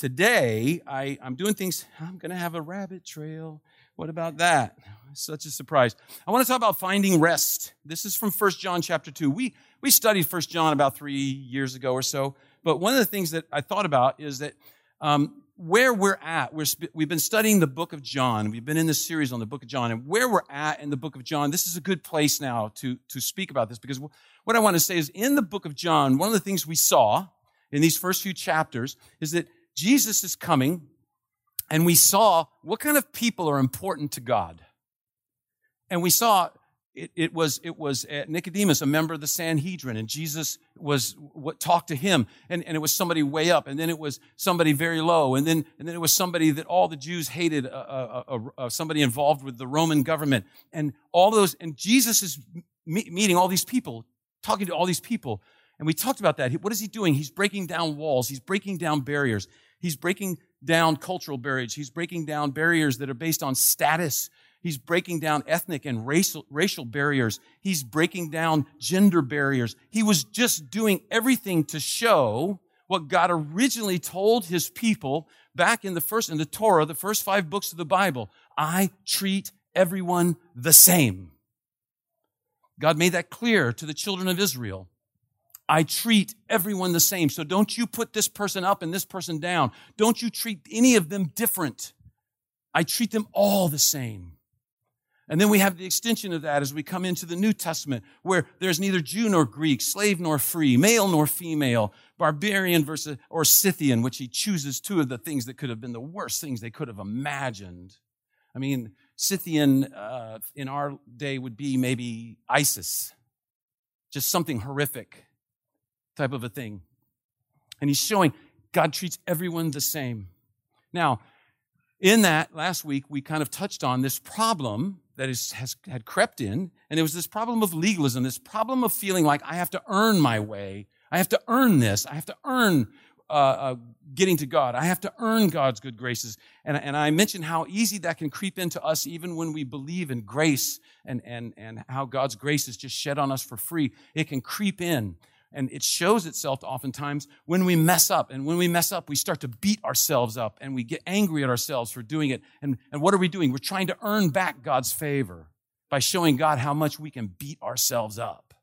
today I, I'm doing things, I'm going to have a rabbit trail. What about that? Such a surprise. I want to talk about finding rest. This is from 1 John chapter 2. We, we studied 1 John about three years ago or so, but one of the things that I thought about is that um, where we're at, we're, we've been studying the book of John. We've been in this series on the book of John, and where we're at in the book of John, this is a good place now to, to speak about this because what I want to say is in the book of John, one of the things we saw in these first few chapters is that Jesus is coming, and we saw what kind of people are important to God. And we saw it, it, was it was uh, Nicodemus, a member of the Sanhedrin, and Jesus was what talked to him, and, and it was somebody way up, and then it was somebody very low, and then and then it was somebody that all the Jews hated, uh, uh, somebody involved with the Roman government, and all those, and Jesus is me- meeting all these people, talking to all these people, and we talked about that. What is he doing? He's breaking down walls, he's breaking down barriers, he's breaking down cultural barriers, he's breaking down barriers that are based on status He's breaking down ethnic and racial, racial barriers. He's breaking down gender barriers. He was just doing everything to show what God originally told his people back in the first, in the Torah, the first five books of the Bible. I treat everyone the same. God made that clear to the children of Israel. I treat everyone the same. So don't you put this person up and this person down. Don't you treat any of them different. I treat them all the same. And then we have the extension of that as we come into the New Testament, where there's neither Jew nor Greek, slave nor free, male nor female, barbarian versus or Scythian, which he chooses two of the things that could have been the worst things they could have imagined. I mean, Scythian uh, in our day would be maybe ISIS, just something horrific type of a thing. And he's showing God treats everyone the same. Now, in that last week, we kind of touched on this problem that is, has had crept in, and it was this problem of legalism, this problem of feeling like I have to earn my way, I have to earn this, I have to earn uh, uh, getting to God, I have to earn God's good graces, and, and I mentioned how easy that can creep into us even when we believe in grace and and and how God's grace is just shed on us for free. It can creep in. And it shows itself oftentimes when we mess up. And when we mess up, we start to beat ourselves up and we get angry at ourselves for doing it. And, and what are we doing? We're trying to earn back God's favor by showing God how much we can beat ourselves up.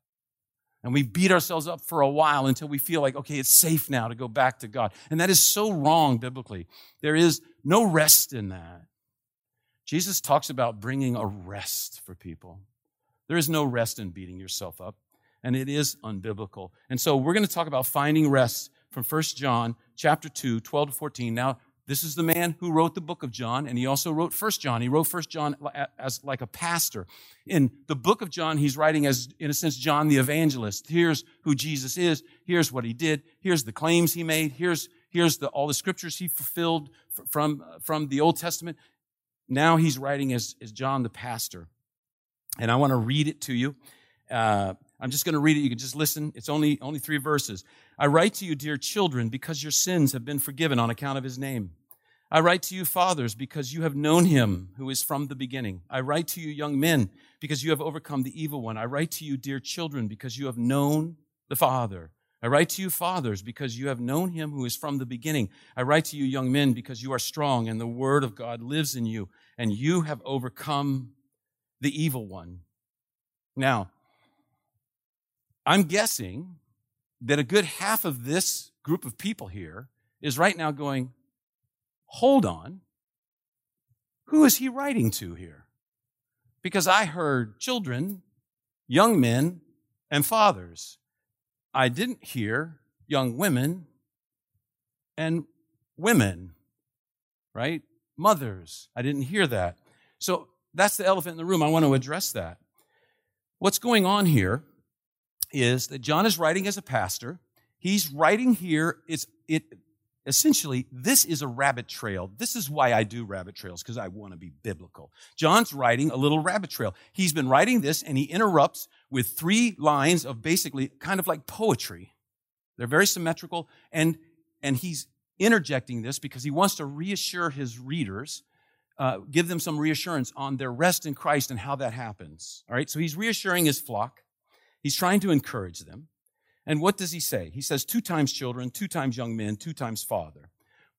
And we beat ourselves up for a while until we feel like, okay, it's safe now to go back to God. And that is so wrong biblically. There is no rest in that. Jesus talks about bringing a rest for people. There is no rest in beating yourself up and it is unbiblical. And so we're going to talk about finding rest from 1 John chapter 2, 12 to 14. Now, this is the man who wrote the book of John, and he also wrote 1 John. He wrote 1 John as like a pastor. In the book of John, he's writing as, in a sense, John the evangelist. Here's who Jesus is. Here's what he did. Here's the claims he made. Here's, here's the, all the scriptures he fulfilled from, from the Old Testament. Now he's writing as, as John the pastor. And I want to read it to you. Uh, I'm just going to read it. You can just listen. It's only, only three verses. I write to you, dear children, because your sins have been forgiven on account of his name. I write to you, fathers, because you have known him who is from the beginning. I write to you, young men, because you have overcome the evil one. I write to you, dear children, because you have known the Father. I write to you, fathers, because you have known him who is from the beginning. I write to you, young men, because you are strong and the word of God lives in you, and you have overcome the evil one. Now, I'm guessing that a good half of this group of people here is right now going, hold on, who is he writing to here? Because I heard children, young men, and fathers. I didn't hear young women and women, right? Mothers. I didn't hear that. So that's the elephant in the room. I want to address that. What's going on here is that John is writing as a pastor. He's writing here, it's, it, essentially, this is a rabbit trail. This is why I do rabbit trails, because I want to be biblical. John's writing a little rabbit trail. He's been writing this and he interrupts with three lines of basically kind of like poetry. They're very symmetrical and, and he's interjecting this because he wants to reassure his readers, uh, give them some reassurance on their rest in Christ and how that happens. All right. So he's reassuring his flock. He's trying to encourage them. And what does he say? He says two times children, two times young men, two times father.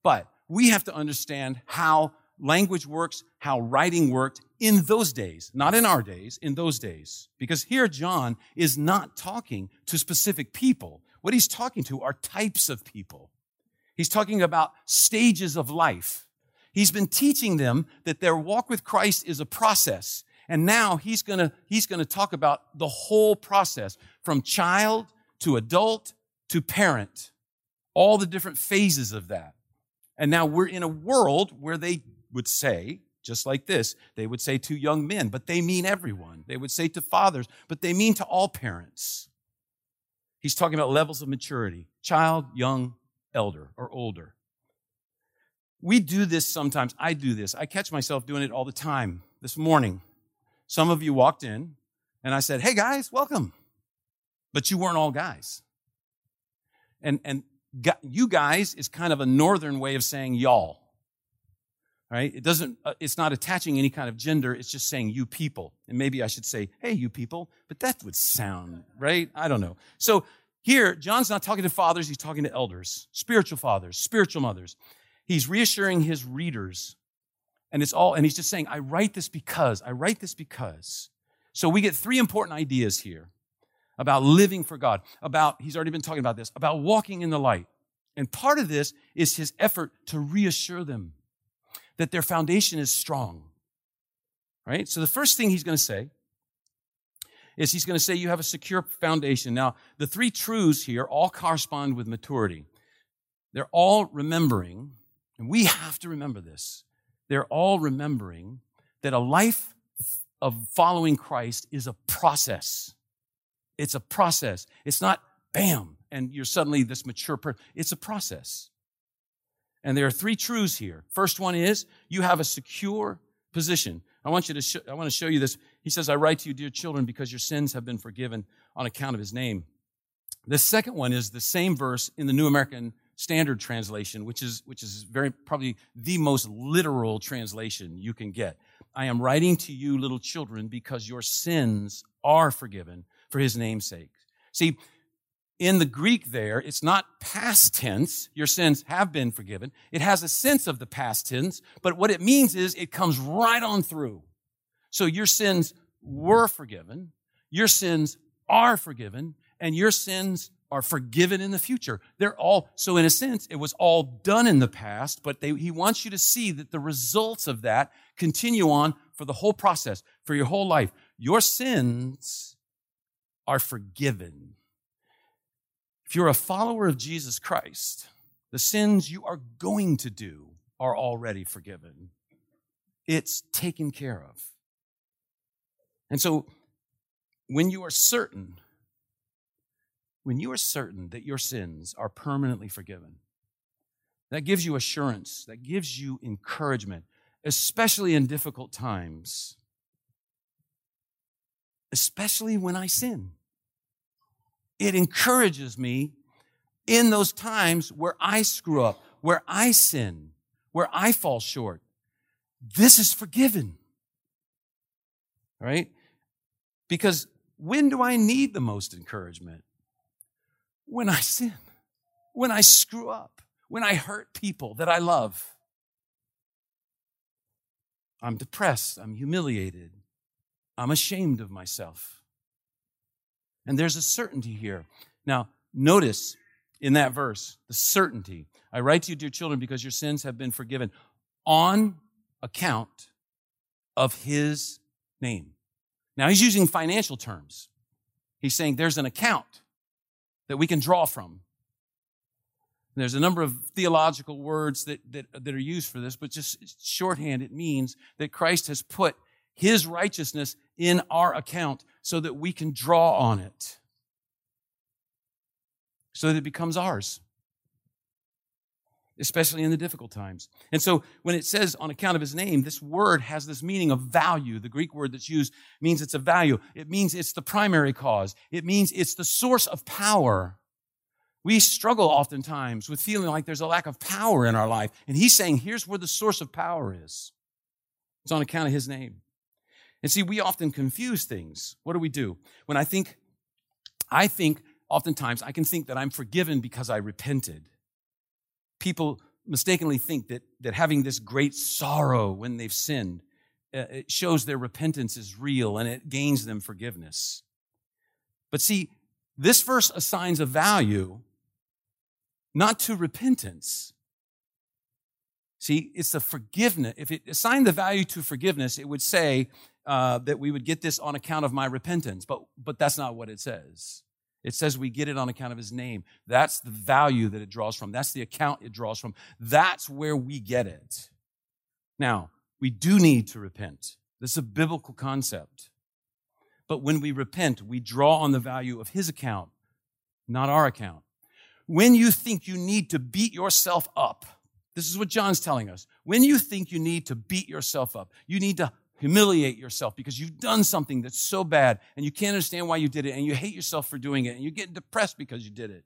But we have to understand how language works, how writing worked in those days, not in our days, in those days. Because here John is not talking to specific people. What he's talking to are types of people. He's talking about stages of life. He's been teaching them that their walk with Christ is a process. And now he's gonna, he's gonna talk about the whole process from child to adult to parent, all the different phases of that. And now we're in a world where they would say, just like this, they would say to young men, but they mean everyone. They would say to fathers, but they mean to all parents. He's talking about levels of maturity child, young, elder, or older. We do this sometimes. I do this. I catch myself doing it all the time. This morning, some of you walked in and I said, Hey guys, welcome. But you weren't all guys. And, and you guys is kind of a northern way of saying y'all. Right? It doesn't, uh, it's not attaching any kind of gender. It's just saying you people. And maybe I should say, hey, you people, but that would sound, right? I don't know. So here, John's not talking to fathers. He's talking to elders, spiritual fathers, spiritual mothers. He's reassuring his readers. And it's all, and he's just saying, I write this because, I write this because. So we get three important ideas here about living for God, about, he's already been talking about this, about walking in the light. And part of this is his effort to reassure them that their foundation is strong. Right? So the first thing he's going to say is he's going to say you have a secure foundation. Now, the three truths here all correspond with maturity. They're all remembering, and we have to remember this. They're all remembering that a life of following Christ is a process. It's a process. It's not bam, and you're suddenly this mature person. It's a process. And there are three truths here. First one is you have a secure position. I want you to show, I want to show you this. He says, I write to you, dear children, because your sins have been forgiven on account of his name. The second one is the same verse in the New American Standard Translation, which is, which is very, probably the most literal translation you can get. I am writing to you, little children, because your sins are forgiven for his name's sake. See, in the Greek there, it's not past tense. Your sins have been forgiven. It has a sense of the past tense, but what it means is it comes right on through. So your sins were forgiven. Your sins are forgiven and your sins are forgiven in the future. They're all, so in a sense, it was all done in the past, but they, he wants you to see that the results of that continue on for the whole process, for your whole life. Your sins are forgiven. If you're a follower of Jesus Christ, the sins you are going to do are already forgiven. It's taken care of. And so, when you are certain, when you are certain that your sins are permanently forgiven, that gives you assurance, that gives you encouragement, especially in difficult times, especially when I sin it encourages me in those times where I screw up, where I sin, where I fall short. This is forgiven. Right? Because when do I need the most encouragement? When I sin, when I screw up, when I hurt people that I love. I'm depressed, I'm humiliated, I'm ashamed of myself. And there's a certainty here. Now, notice in that verse the certainty. I write to you, dear children, because your sins have been forgiven on account of his name. Now, he's using financial terms. He's saying there's an account that we can draw from. There's a number of theological words that, that, that are used for this, but just shorthand, it means that Christ has put his righteousness in our account so that we can draw on it, so that it becomes ours, especially in the difficult times. And so when it says on account of his name, this word has this meaning of value. The Greek word that's used means it's a value, it means it's the primary cause, it means it's the source of power. We struggle oftentimes with feeling like there's a lack of power in our life. And he's saying, here's where the source of power is. It's on account of his name. And see, we often confuse things. What do we do? When I think, I think oftentimes I can think that I'm forgiven because I repented. People mistakenly think that, that having this great sorrow when they've sinned uh, it shows their repentance is real and it gains them forgiveness. But see, this verse assigns a value not to repentance. See, it's the forgiveness. If it assigned the value to forgiveness, it would say uh, that we would get this on account of my repentance. But, but that's not what it says. It says we get it on account of his name. That's the value that it draws from. That's the account it draws from. That's where we get it. Now, we do need to repent. This is a biblical concept. But when we repent, we draw on the value of his account, not our account. When you think you need to beat yourself up, this is what John's telling us. When you think you need to beat yourself up, you need to humiliate yourself because you've done something that's so bad and you can't understand why you did it and you hate yourself for doing it and you get depressed because you did it.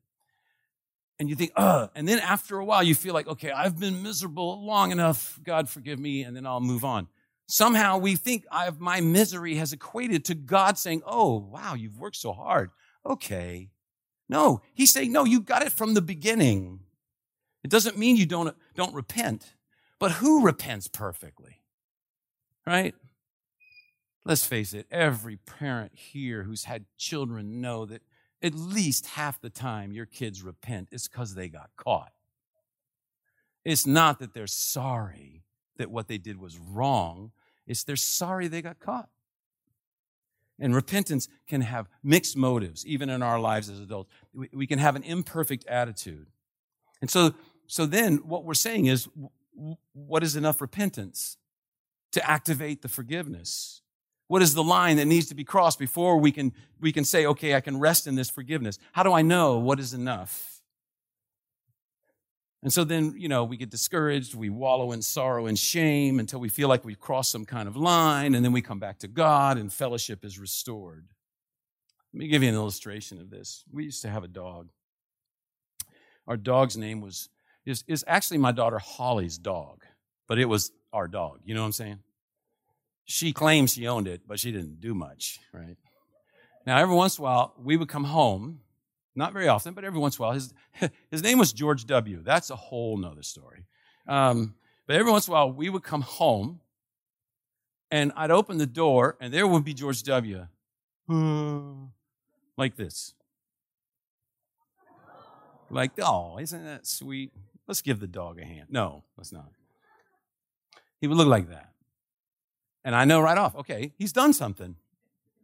And you think. And then after a while, you feel like, okay, I've been miserable long enough. God forgive me. And then I'll move on. Somehow we think I've, my misery has equated to God saying, oh, wow, you've worked so hard. Okay. No, he's saying, no, you got it from the beginning. It doesn't mean you don't, don't repent, but who repents perfectly? Right? Let's face it, every parent here who's had children know that at least half the time your kids repent is because they got caught. It's not that they're sorry that what they did was wrong, it's they're sorry they got caught. And repentance can have mixed motives, even in our lives as adults. We, can have an imperfect attitude. And so, so then what we're saying is, what is enough repentance to activate the forgiveness? What is the line that needs to be crossed before we can, we can say, okay, I can rest in this forgiveness? How do I know what is enough? And so then, you know, we get discouraged, we wallow in sorrow and shame until we feel like we've crossed some kind of line, and then we come back to God and fellowship is restored. Let me give you an illustration of this. We used to have a dog. Our dog's name was is, is actually my daughter Holly's dog, but it was our dog. You know what I'm saying? She claims she owned it, but she didn't do much, right? Now, every once in a while, we would come home, not very often, but every once in a while. His, his name was George W. That's a whole nother story. Um, but every once in a while, we would come home, and I'd open the door, and there would be George W. like this. Like, oh, isn't that sweet? Let's give the dog a hand. No, let's not. He would look like that. And I know right off, okay, he's done something.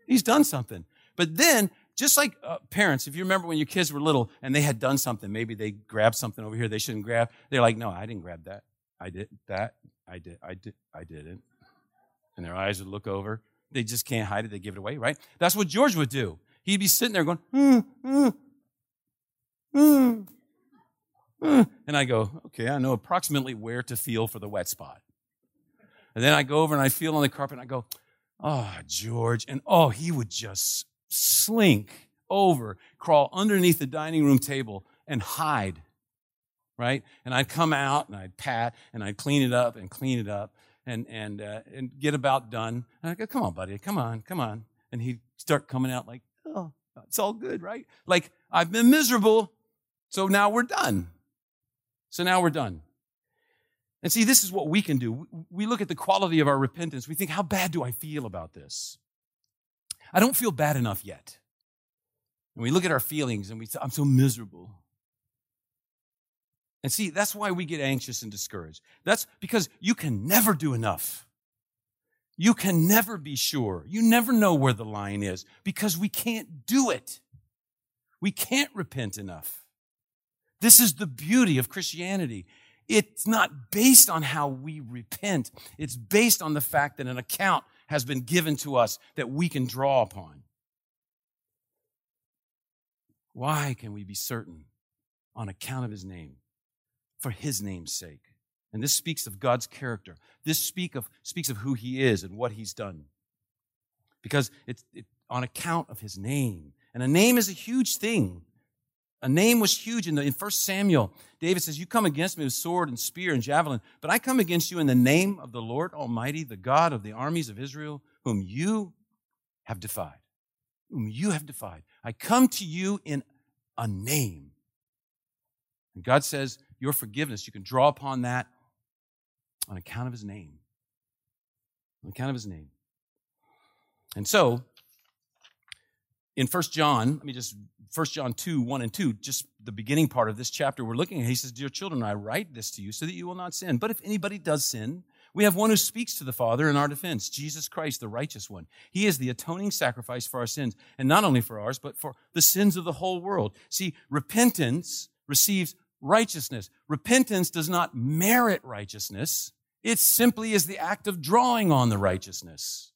He's done something. But then, just like uh, parents, if you remember when your kids were little and they had done something, maybe they grabbed something over here they shouldn't grab. They're like, no, I didn't grab that. I did that. I did. I did. I didn't. And their eyes would look over. They just can't hide it. They give it away, right? That's what George would do. He'd be sitting there going, mm, mm, mm, mm. and I go, okay, I know approximately where to feel for the wet spot. And then I go over and I feel on the carpet and I go, oh, George. And oh, he would just slink over, crawl underneath the dining room table and hide. Right? And I'd come out and I'd pat and I'd clean it up and clean it up and, and, uh, and get about done. And I go, come on, buddy, come on, come on. And he'd start coming out like, oh, it's all good, right? Like, I've been miserable, so now we're done. So now we're done. And see, this is what we can do. We look at the quality of our repentance. We think, how bad do I feel about this? I don't feel bad enough yet. And we look at our feelings and we say, I'm so miserable. And see, that's why we get anxious and discouraged. That's because you can never do enough. You can never be sure. You never know where the line is because we can't do it. We can't repent enough. This is the beauty of Christianity. It's not based on how we repent. It's based on the fact that an account has been given to us that we can draw upon. Why can we be certain? On account of his name, for his name's sake. And this speaks of God's character. This speak of, speaks of who he is and what he's done. Because it's it, on account of his name. And a name is a huge thing. A name was huge in, the, in 1 Samuel. David says, You come against me with sword and spear and javelin, but I come against you in the name of the Lord Almighty, the God of the armies of Israel, whom you have defied. Whom you have defied. I come to you in a name. And God says, your forgiveness. You can draw upon that on account of his name. On account of his name. And so, in First John, let me just, First John 2, 1 and 2, just the beginning part of this chapter we're looking at, he says, Dear children, I write this to you so that you will not sin. But if anybody does sin, we have one who speaks to the Father in our defense, Jesus Christ, the righteous one. He is the atoning sacrifice for our sins, and not only for ours, but for the sins of the whole world. See, repentance receives righteousness. Repentance does not merit righteousness. It simply is the act of drawing on the righteousness.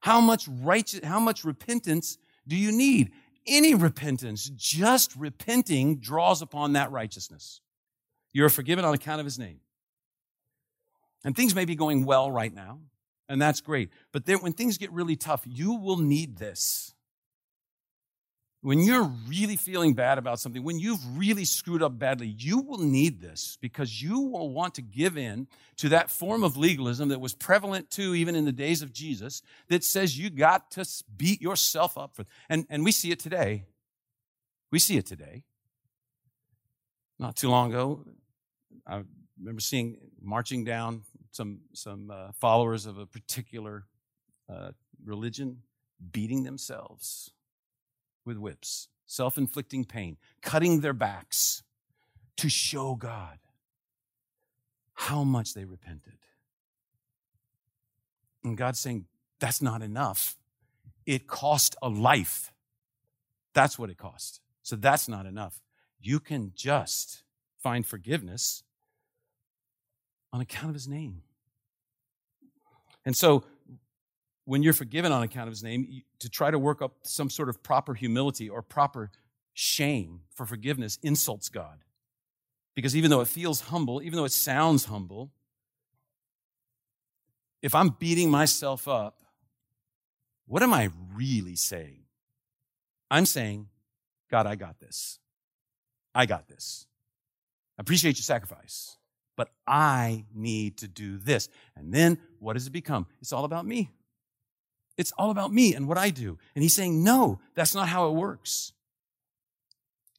How much righteous, how much repentance do you need? Any repentance, just repenting draws upon that righteousness. You're forgiven on account of his name. And things may be going well right now, and that's great. But then when things get really tough, you will need this. When you're really feeling bad about something, when you've really screwed up badly, you will need this because you will want to give in to that form of legalism that was prevalent too, even in the days of Jesus, that says you got to beat yourself up for. And, and we see it today. We see it today. Not too long ago, I remember seeing marching down some some uh, followers of a particular uh, religion beating themselves with whips, self-inflicting pain, cutting their backs to show God how much they repented. And God's saying that's not enough. It cost a life. That's what it cost. So that's not enough. You can just find forgiveness on account of his name. And so, when you're forgiven on account of his name, to try to work up some sort of proper humility or proper shame for forgiveness insults God. Because even though it feels humble, even though it sounds humble, if I'm beating myself up, what am I really saying? I'm saying, God, I got this. I got this. I appreciate your sacrifice but I need to do this. And then what does it become? It's all about me. It's all about me and what I do. And he's saying, no, that's not how it works.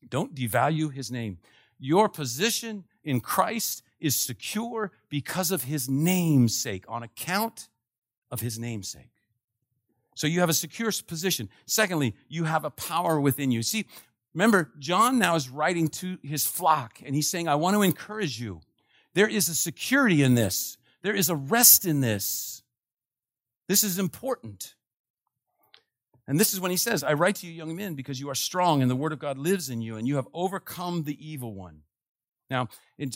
Don't devalue his name. Your position in Christ is secure because of his name's sake, on account of his namesake. So you have a secure position. Secondly, you have a power within you. See, remember, John now is writing to his flock and he's saying, I want to encourage you. There is a security in this. There is a rest in this. This is important. And this is when he says, I write to you, young men, because you are strong and the word of God lives in you and you have overcome the evil one. Now,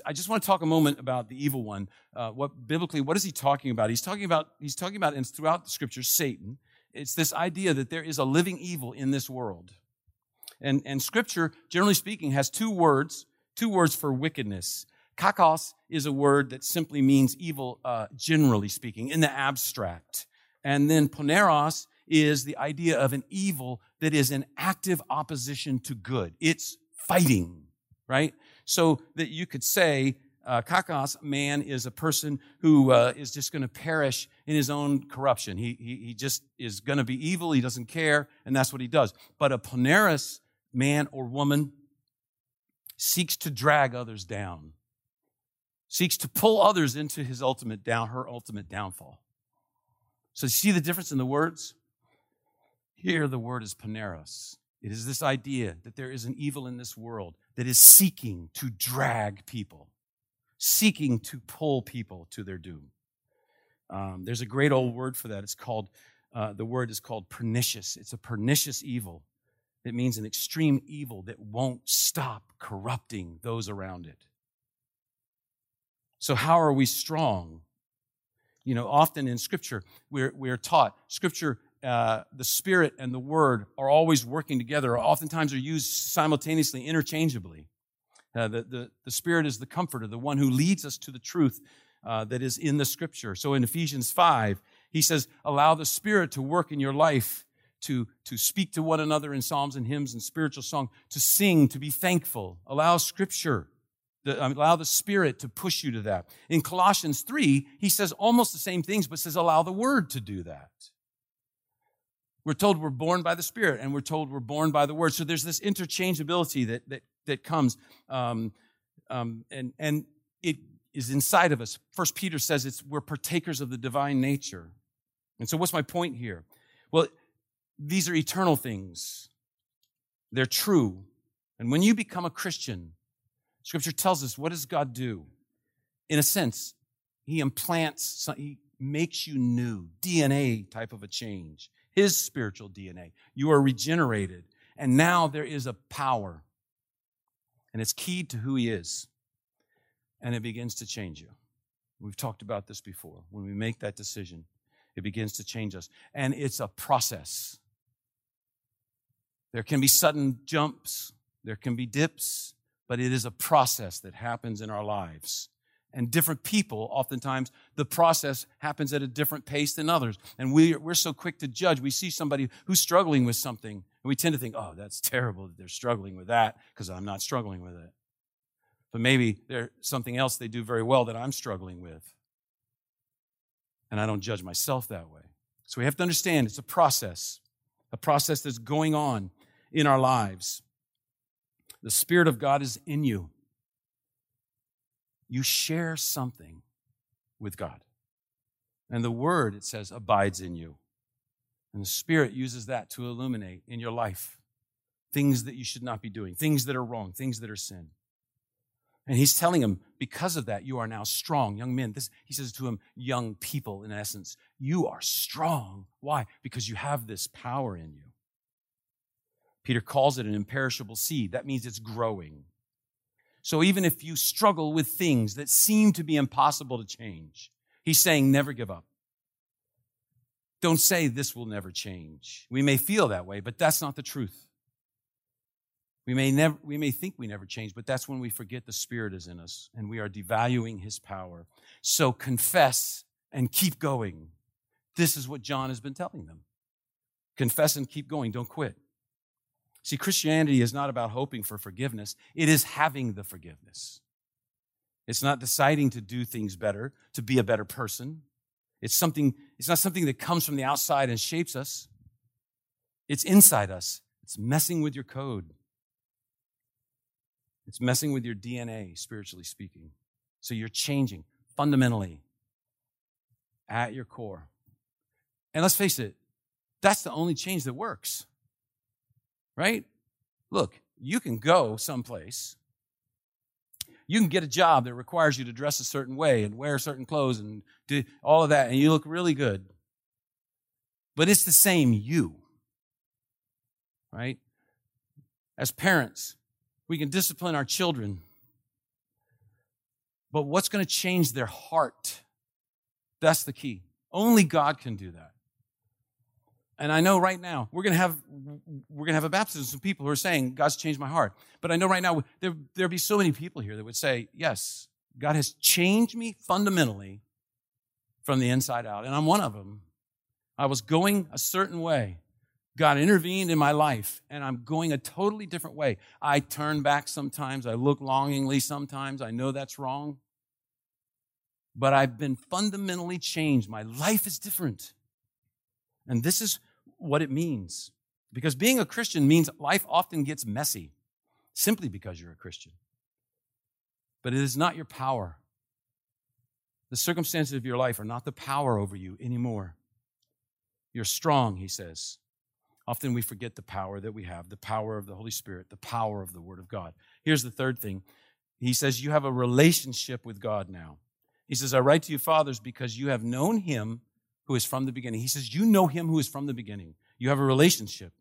I just want to talk a moment about the evil one. Uh, what biblically, what is he talking about? He's talking about, he's talking about, and throughout the scriptures, Satan. It's this idea that there is a living evil in this world. And, and scripture, generally speaking, has two words, two words for wickedness. Kakos is a word that simply means evil, uh, generally speaking, in the abstract. And then poneros is the idea of an evil that is in active opposition to good. It's fighting, right? So that you could say, uh, kakos, man, is a person who uh, is just going to perish in his own corruption. He, he, he just is going to be evil. He doesn't care, and that's what he does. But a poneros man or woman seeks to drag others down seeks to pull others into his ultimate down, her ultimate downfall. So see the difference in the words? Here the word is poneros. It is this idea that there is an evil in this world that is seeking to drag people, seeking to pull people to their doom. Um, there's a great old word for that. It's called, uh, the word is called pernicious. It's a pernicious evil. It means an extreme evil that won't stop corrupting those around it. So, how are we strong? You know, often in Scripture, we're, we're taught Scripture, uh, the Spirit and the Word are always working together, oftentimes are used simultaneously, interchangeably. Uh, the, the, the Spirit is the comforter, the one who leads us to the truth uh, that is in the Scripture. So, in Ephesians 5, he says, Allow the Spirit to work in your life to, to speak to one another in psalms and hymns and spiritual song, to sing, to be thankful. Allow scripture allow the Spirit to push you to that. In Colossians 3, he says almost the same things, but says allow the Word to do that. We're told we're born by the Spirit, and we're told we're born by the Word. So there's this interchangeability that, that, that comes. Um, Um, and, and it is inside of us. First Peter says it's we're partakers of the divine nature. And so what's my point here? Well, these are eternal things. They're true. And when you become a Christian, scripture tells us what does God do? In a sense, he implants, he makes you new, DNA type of a change, his spiritual DNA. You are regenerated. And now there is a power, and it's keyed to who he is. And it begins to change you. We've talked about this before. When we make that decision, it begins to change us. And it's a process. There can be sudden jumps, there can be dips, but it is a process that happens in our lives and different people, oftentimes the process happens at a different pace than others. And we, we're so quick to judge. We see somebody who's struggling with something, and we tend to think, oh, that's terrible that they're struggling with that because I'm not struggling with it. But maybe there's something else they do very well that I'm struggling with. And I don't judge myself that way. So we have to understand it's a process, a process that's going on in our lives. The Spirit of God is in you you share something with God. And the Word, it says, abides in you. And the Spirit uses that to illuminate in your life things that you should not be doing, things that are wrong, things that are sin. And he's telling him, because of that, you are now strong. Young men, this, he says to him, young people, in essence, you are strong. Why? Because you have this power in you. Peter calls it an imperishable seed. That means it's growing. So even if you struggle with things that seem to be impossible to change, he's saying never give up. Don't say this will never change. We may feel that way, but that's not the truth. We may never, we may think we never change, but that's when we forget the Spirit is in us and we are devaluing His power. So confess and keep going. This is what John has been telling them. Confess and keep going. Don't quit. See, Christianity is not about hoping for forgiveness, it is having the forgiveness. It's not deciding to do things better, to be a better person. It's something, it's not something that comes from the outside and shapes us. It's inside us. It's messing with your code. It's messing with your DNA, spiritually speaking. So you're changing fundamentally at your core. And let's face it, that's the only change that works right? Look, you can go someplace. You can get a job that requires you to dress a certain way and wear certain clothes and do all of that, and you look really good. But it's the same you, right? As parents, we can discipline our children. But what's going to change their heart? That's the key. Only God can do that. And I know right now we're gonna have we're gonna have a baptism of people who are saying God's changed my heart. But I know right now there there'd be so many people here that would say, yes, God has changed me fundamentally from the inside out, and I'm one of them. I was going a certain way. God intervened in my life, and I'm going a totally different way. I turn back sometimes. I look longingly sometimes. I know that's wrong. But I've been fundamentally changed. My life is different. And this is what it means. Because being a Christian means life often gets messy simply because you're a Christian. But it is not your power. The circumstances of your life are not the power over you anymore. You're strong, he says. Often we forget the power that we have the power of the Holy Spirit, the power of the Word of God. Here's the third thing He says, You have a relationship with God now. He says, I write to you, fathers, because you have known Him who is from the beginning. He says, You know him who is from the beginning. You have a relationship.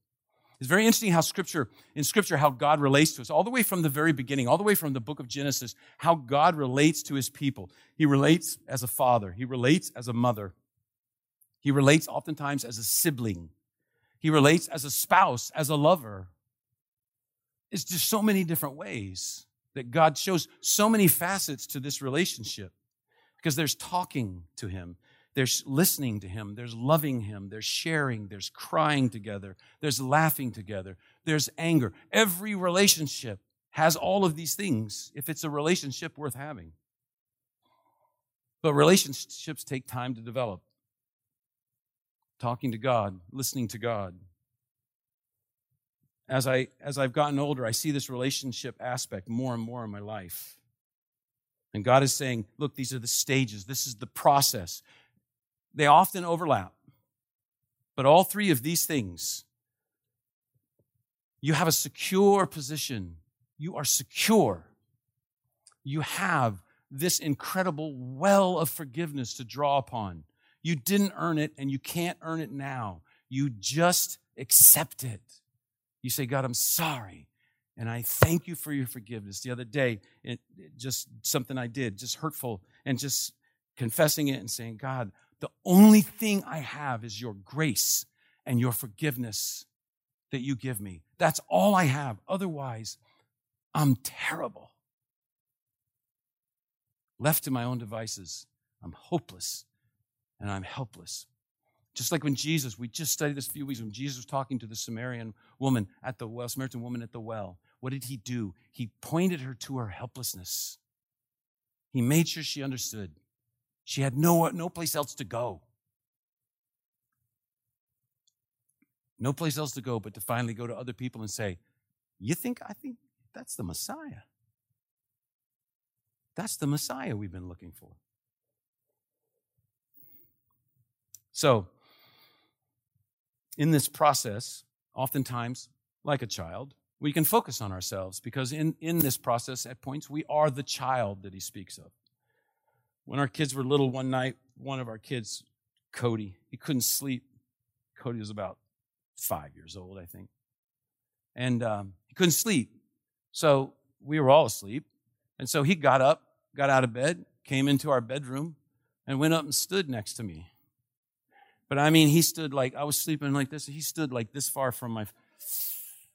It's very interesting how scripture, in scripture, how God relates to us, all the way from the very beginning, all the way from the book of Genesis, how God relates to his people. He relates as a father. He relates as a mother. He relates oftentimes as a sibling. He relates as a spouse, as a lover. It's just so many different ways that God shows so many facets to this relationship because there's talking to him. There's listening to him, there's loving him, there's sharing, there's crying together, there's laughing together, there's anger. Every relationship has all of these things if it's a relationship worth having. But relationships take time to develop. Talking to God, listening to God. As, I, as I've gotten older, I see this relationship aspect more and more in my life. And God is saying, look, these are the stages, this is the process. They often overlap. But all three of these things, you have a secure position. You are secure. You have this incredible well of forgiveness to draw upon. You didn't earn it and you can't earn it now. You just accept it. You say, God, I'm sorry. And I thank you for your forgiveness. The other day, it, it just something I did, just hurtful, and just confessing it and saying, God, the only thing I have is your grace and your forgiveness that you give me. That's all I have. Otherwise, I'm terrible. Left to my own devices, I'm hopeless and I'm helpless. Just like when Jesus, we just studied this a few weeks, when Jesus was talking to the Samaritan woman at the well, Samaritan woman at the well, what did he do? He pointed her to her helplessness. He made sure she understood. She had no, no place else to go. No place else to go but to finally go to other people and say, You think, I think that's the Messiah. That's the Messiah we've been looking for. So, in this process, oftentimes, like a child, we can focus on ourselves because in, in this process, at points, we are the child that he speaks of. When our kids were little one night, one of our kids, Cody, he couldn't sleep. Cody was about five years old, I think. And um, he couldn't sleep. So we were all asleep. And so he got up, got out of bed, came into our bedroom, and went up and stood next to me. But I mean, he stood like, I was sleeping like this. He stood like this far from my.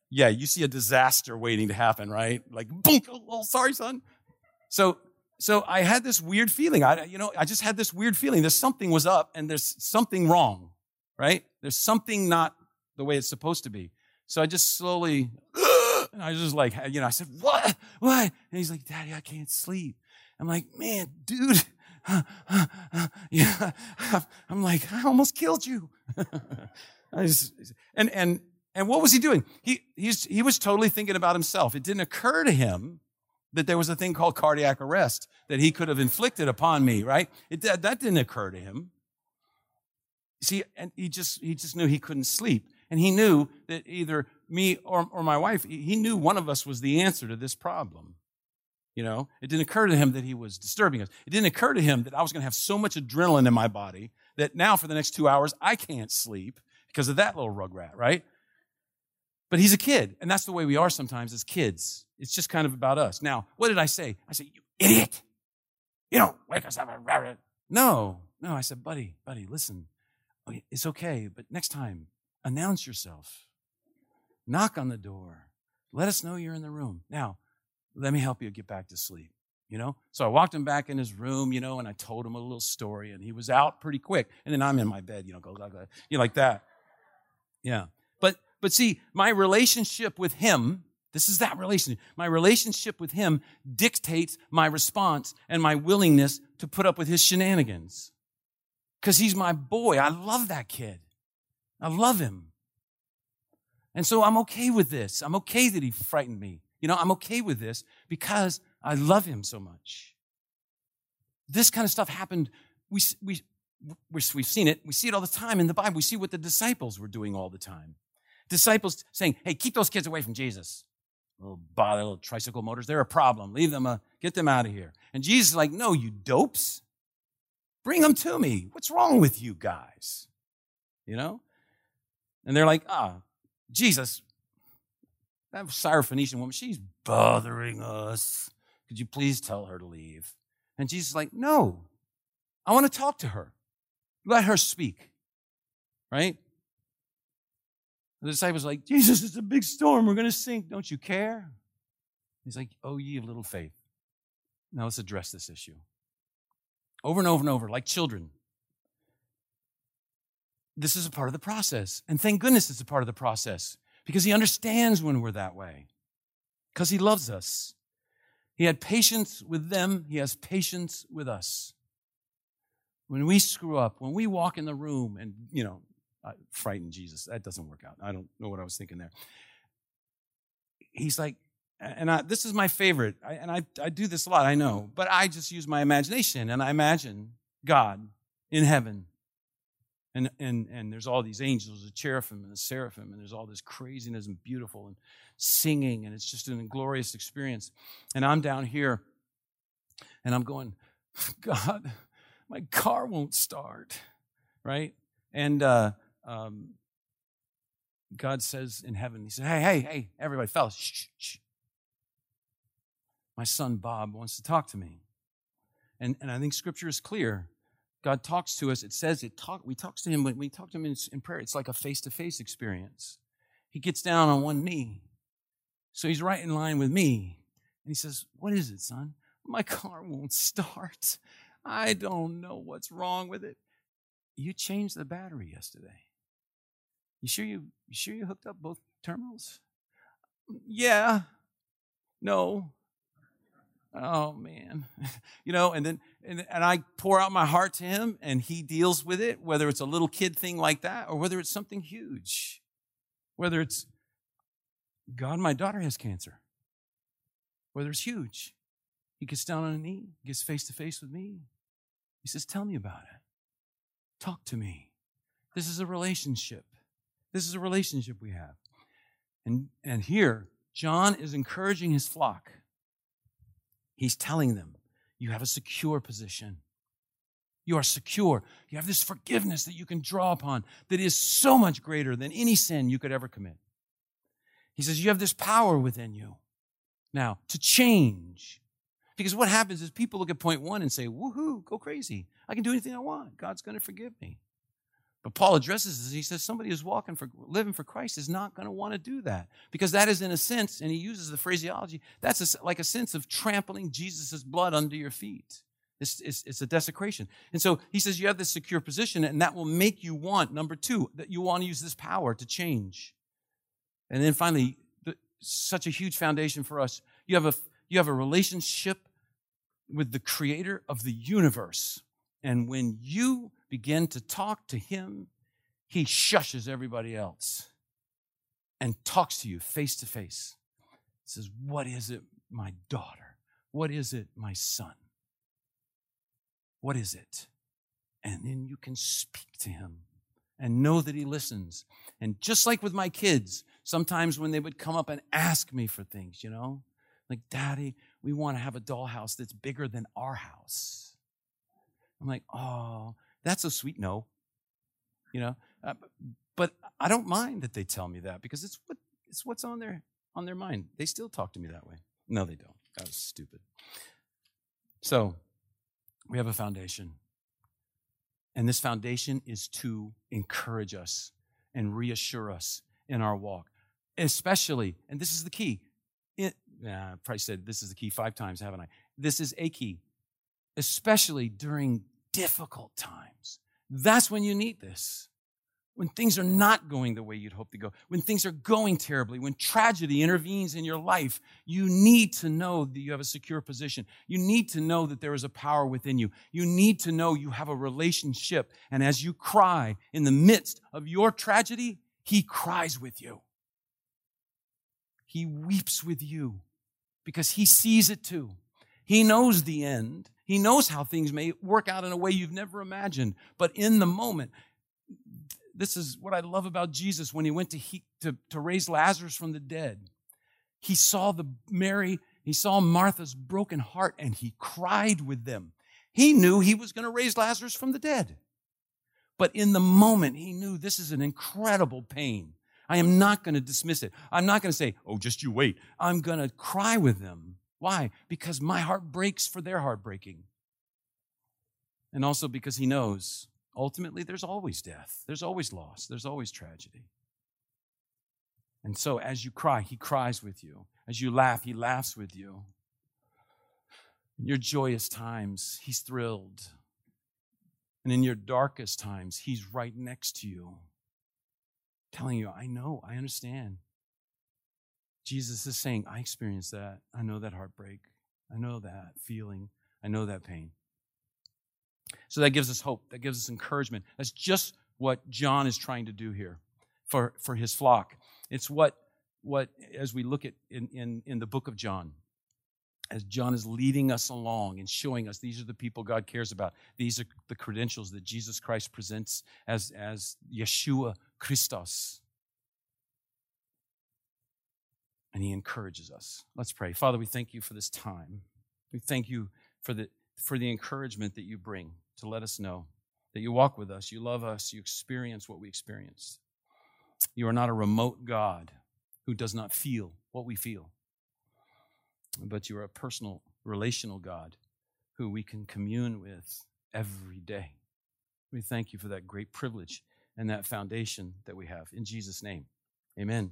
Yeah, you see a disaster waiting to happen, right? Like, boom, oh, oh, sorry, son. So, so I had this weird feeling. I, you know, I just had this weird feeling. There's something was up and there's something wrong, right? There's something not the way it's supposed to be. So I just slowly, and I was just like, you know, I said, what? What? And he's like, Daddy, I can't sleep. I'm like, man, dude, yeah, I'm like, I almost killed you. I just, and, and, and what was he doing? He, he's, he was totally thinking about himself. It didn't occur to him that there was a thing called cardiac arrest that he could have inflicted upon me, right? It, that, that didn't occur to him. See, and he just, he just knew he couldn't sleep. And he knew that either me or, or my wife, he knew one of us was the answer to this problem. You know, it didn't occur to him that he was disturbing us. It didn't occur to him that I was going to have so much adrenaline in my body that now for the next two hours I can't sleep because of that little rugrat, right? But he's a kid, and that's the way we are sometimes as kids. It's just kind of about us. Now, what did I say? I said, "You idiot! You don't wake us up." No, no. I said, "Buddy, buddy, listen. Oh, it's okay, but next time, announce yourself. Knock on the door. Let us know you're in the room." Now, let me help you get back to sleep. You know? So I walked him back in his room, you know, and I told him a little story, and he was out pretty quick. And then I'm in my bed, you know, go, go, go, you know, like that. Yeah. But see, my relationship with him, this is that relationship. My relationship with him dictates my response and my willingness to put up with his shenanigans. Because he's my boy. I love that kid. I love him. And so I'm okay with this. I'm okay that he frightened me. You know, I'm okay with this because I love him so much. This kind of stuff happened. We, we, we've seen it. We see it all the time in the Bible. We see what the disciples were doing all the time. Disciples saying, hey, keep those kids away from Jesus. Little bother, little tricycle motors, they're a problem. Leave them, uh, get them out of here. And Jesus is like, no, you dopes. Bring them to me. What's wrong with you guys? You know? And they're like, ah, oh, Jesus, that Syrophoenician woman, she's bothering us. Could you please tell her to leave? And Jesus is like, no, I want to talk to her. Let her speak. Right? The disciples like, Jesus, it's a big storm. We're going to sink. Don't you care? He's like, oh, ye of little faith. Now let's address this issue. Over and over and over, like children. This is a part of the process. And thank goodness it's a part of the process because he understands when we're that way, because he loves us. He had patience with them, he has patience with us. When we screw up, when we walk in the room and, you know, I frighten Jesus, that doesn't work out. I don't know what I was thinking there. He's like, and I, this is my favorite, I, and I, I do this a lot, I know, but I just use my imagination and I imagine God in heaven. And, and, and there's all these angels, the cherubim and the seraphim, and there's all this craziness and beautiful and singing, and it's just an glorious experience. And I'm down here, and I'm going, God, my car won't start, right? And uh, um, God says in heaven, He said, Hey, hey, hey, everybody, fellas, shh, shh. My son Bob wants to talk to me. And, and I think scripture is clear. God talks to us. It says it talk, we talk to him when we talk to him in, in prayer. It's like a face to face experience. He gets down on one knee. So he's right in line with me. And he says, What is it, son? My car won't start. I don't know what's wrong with it. You changed the battery yesterday. You sure you, you sure you hooked up both terminals? Mm, yeah. No. Oh man. you know, and then and, and I pour out my heart to him and he deals with it, whether it's a little kid thing like that or whether it's something huge. Whether it's God, my daughter has cancer. Whether it's huge. He gets down on a knee, gets face to face with me. He says, Tell me about it. Talk to me. This is a relationship. This is a relationship we have. And, and here, John is encouraging his flock. He's telling them, You have a secure position. You are secure. You have this forgiveness that you can draw upon that is so much greater than any sin you could ever commit. He says, You have this power within you now to change. Because what happens is people look at point one and say, Woohoo, go crazy. I can do anything I want. God's going to forgive me. But Paul addresses this. He says somebody who's walking for living for Christ is not going to want to do that because that is, in a sense, and he uses the phraseology. That's a, like a sense of trampling Jesus' blood under your feet. It's, it's, it's, a desecration. And so he says you have this secure position, and that will make you want, number two, that you want to use this power to change. And then finally, the, such a huge foundation for us. You have a you have a relationship with the creator of the universe. And when you begin to talk to him, he shushes everybody else and talks to you face to face. Says, What is it, my daughter? What is it, my son? What is it? And then you can speak to him and know that he listens. And just like with my kids, sometimes when they would come up and ask me for things, you know, like, Daddy, we want to have a dollhouse that's bigger than our house. I'm like, oh, that's a sweet no. You know, uh, but I don't mind that they tell me that because it's what it's what's on their on their mind. They still talk to me that way. No, they don't. That was stupid. So, we have a foundation. And this foundation is to encourage us and reassure us in our walk. Especially, and this is the key. It, probably said this is the key five times, haven't I? This is a key, especially during difficult times. That's when you need this. When things are not going the way you'd hope to go, when things are going terribly, when tragedy intervenes in your life, you need to know that you have a secure position. You need to know that there is a power within you. You need to know you have a relationship. And as you cry in the midst of your tragedy, He cries with you. He weeps with you because He sees it too. He knows the end. He knows how things may work out in a way you've never imagined. But in the moment, this is what I love about Jesus when he went to, he, to, to raise Lazarus from the dead. He saw the Mary, he saw Martha's broken heart, and he cried with them. He knew he was going to raise Lazarus from the dead. But in the moment, he knew this is an incredible pain. I am not going to dismiss it. I'm not going to say, oh, just you wait. I'm going to cry with them why? Because my heart breaks for their heart breaking. And also because he knows ultimately there's always death, there's always loss, there's always tragedy. And so as you cry, he cries with you. As you laugh, he laughs with you. In your joyous times, he's thrilled. And in your darkest times, he's right next to you, telling you, I know, I understand. Jesus is saying, I experienced that. I know that heartbreak. I know that feeling. I know that pain. So that gives us hope. That gives us encouragement. That's just what John is trying to do here for, for his flock. It's what what as we look at in, in, in the book of John, as John is leading us along and showing us these are the people God cares about. These are the credentials that Jesus Christ presents as, as Yeshua Christos. And he encourages us. Let's pray. Father, we thank you for this time. We thank you for the, for the encouragement that you bring to let us know that you walk with us, you love us, you experience what we experience. You are not a remote God who does not feel what we feel but you are a personal, relational God who we can commune with every day. We thank you for that great privilege and that foundation that we have. In Jesus' name, amen.